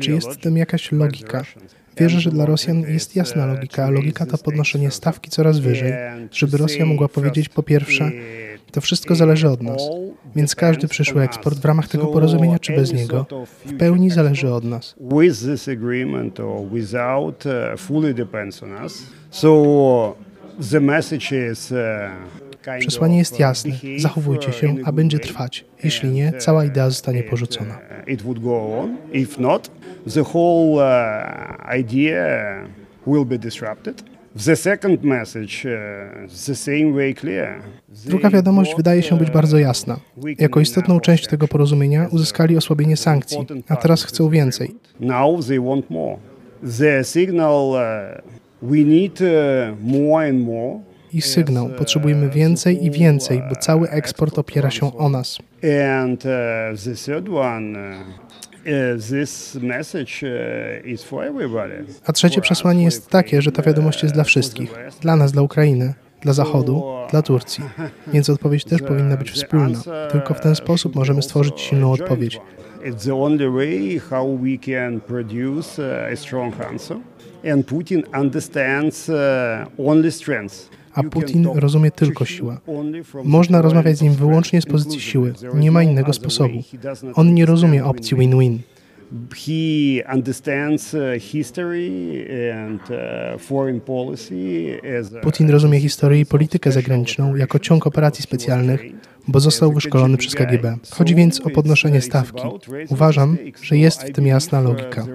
Czy jest w tym jakaś logika? Wierzę, że dla Rosjan jest jasna logika, a logika to podnoszenie stawki coraz wyżej, żeby Rosja mogła powiedzieć po pierwsze, to wszystko zależy od nas, więc każdy przyszły eksport w ramach tego porozumienia czy bez niego w pełni zależy od nas. uh. So the message is uh, Przesłanie jest jasne, zachowujcie się, a będzie trwać. Jeśli nie, cała idea zostanie porzucona. uh, It would go on. If not, the whole uh, idea will be disrupted. Druga wiadomość wydaje się być bardzo jasna. Jako istotną część tego porozumienia uzyskali osłabienie sankcji, a teraz chcą więcej. Now they want more. The signal uh, we need more and more. Ich sygnał, potrzebujemy więcej i więcej, bo cały eksport opiera się o nas. And uh, the third one, uh, uh. A trzecie przesłanie jest takie, że ta wiadomość jest dla wszystkich. Dla nas, dla Ukrainy, dla Zachodu, dla Turcji. Więc odpowiedź też powinna być wspólna. Tylko w ten sposób możemy stworzyć silną odpowiedź. It's the only way how we can produce uh, a strong answer. And Putin understands uh, only strengths. A Putin rozumie tylko siłę. Można rozmawiać z nim wyłącznie z strength, pozycji siły. Nie ma no innego sposobu. On nie rozumie opcji win-win. He understands uh, history and foreign policy Putin rozumie historię i politykę zagraniczną jako ciąg operacji specjalnych, bo został wyszkolony przez KGB. Chodzi więc o podnoszenie stawki. Uważam, że jest w tym jasna logika.